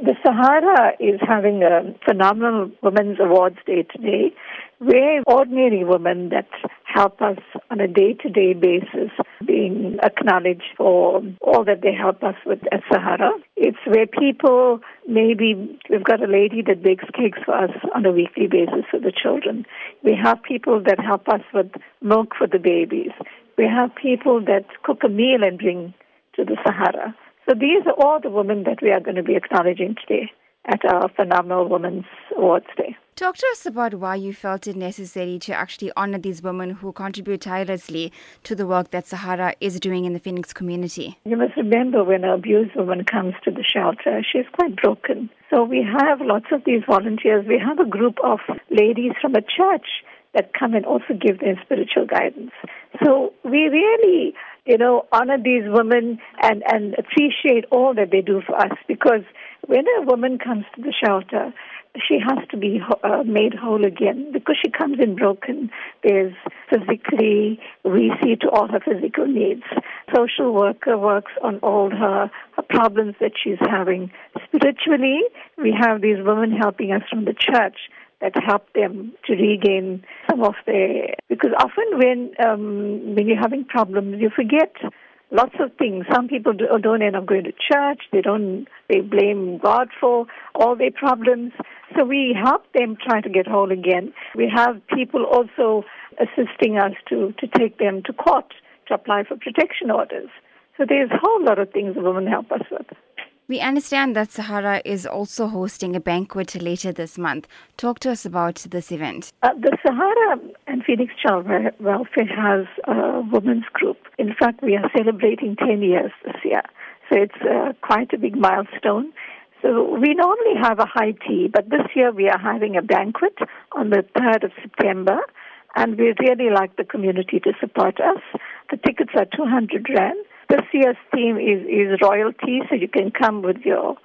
The Sahara is having a phenomenal Women's Awards Day today, where ordinary women that help us on a day to day basis being acknowledged for all that they help us with at Sahara. It's where people maybe we've got a lady that bakes cakes for us on a weekly basis for the children. We have people that help us with milk for the babies. We have people that cook a meal and bring to the Sahara. So these are all the women that we are going to be acknowledging today at our Phenomenal Women's Awards Day. Talk to us about why you felt it necessary to actually honor these women who contribute tirelessly to the work that Sahara is doing in the Phoenix community. You must remember when an abused woman comes to the shelter, she's quite broken. So we have lots of these volunteers. We have a group of ladies from a church that come and also give them spiritual guidance. So we really you know, honor these women and, and appreciate all that they do for us because when a woman comes to the shelter, she has to be uh, made whole again because she comes in broken. There's physically, we see to all her physical needs. Social worker works on all her, her problems that she's having. Spiritually, we have these women helping us from the church that help them to regain some of their because often when um, when you're having problems you forget lots of things. Some people do, don't end up going to church. They don't they blame god for all their problems. So we help them try to get whole again. We have people also assisting us to to take them to court to apply for protection orders. So there's a whole lot of things the women help us with we understand that Sahara is also hosting a banquet later this month. Talk to us about this event. Uh, the Sahara and Phoenix Child Welfare has a women's group. In fact, we are celebrating 10 years this year. So it's uh, quite a big milestone. So we normally have a high tea, but this year we are having a banquet on the 3rd of September, and we really like the community to support us. The tickets are 200 Rand this year's theme is, is royalty, so you can come with your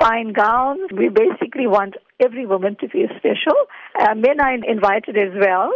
fine gowns. We basically want every woman to feel special. Uh, men are invited as well.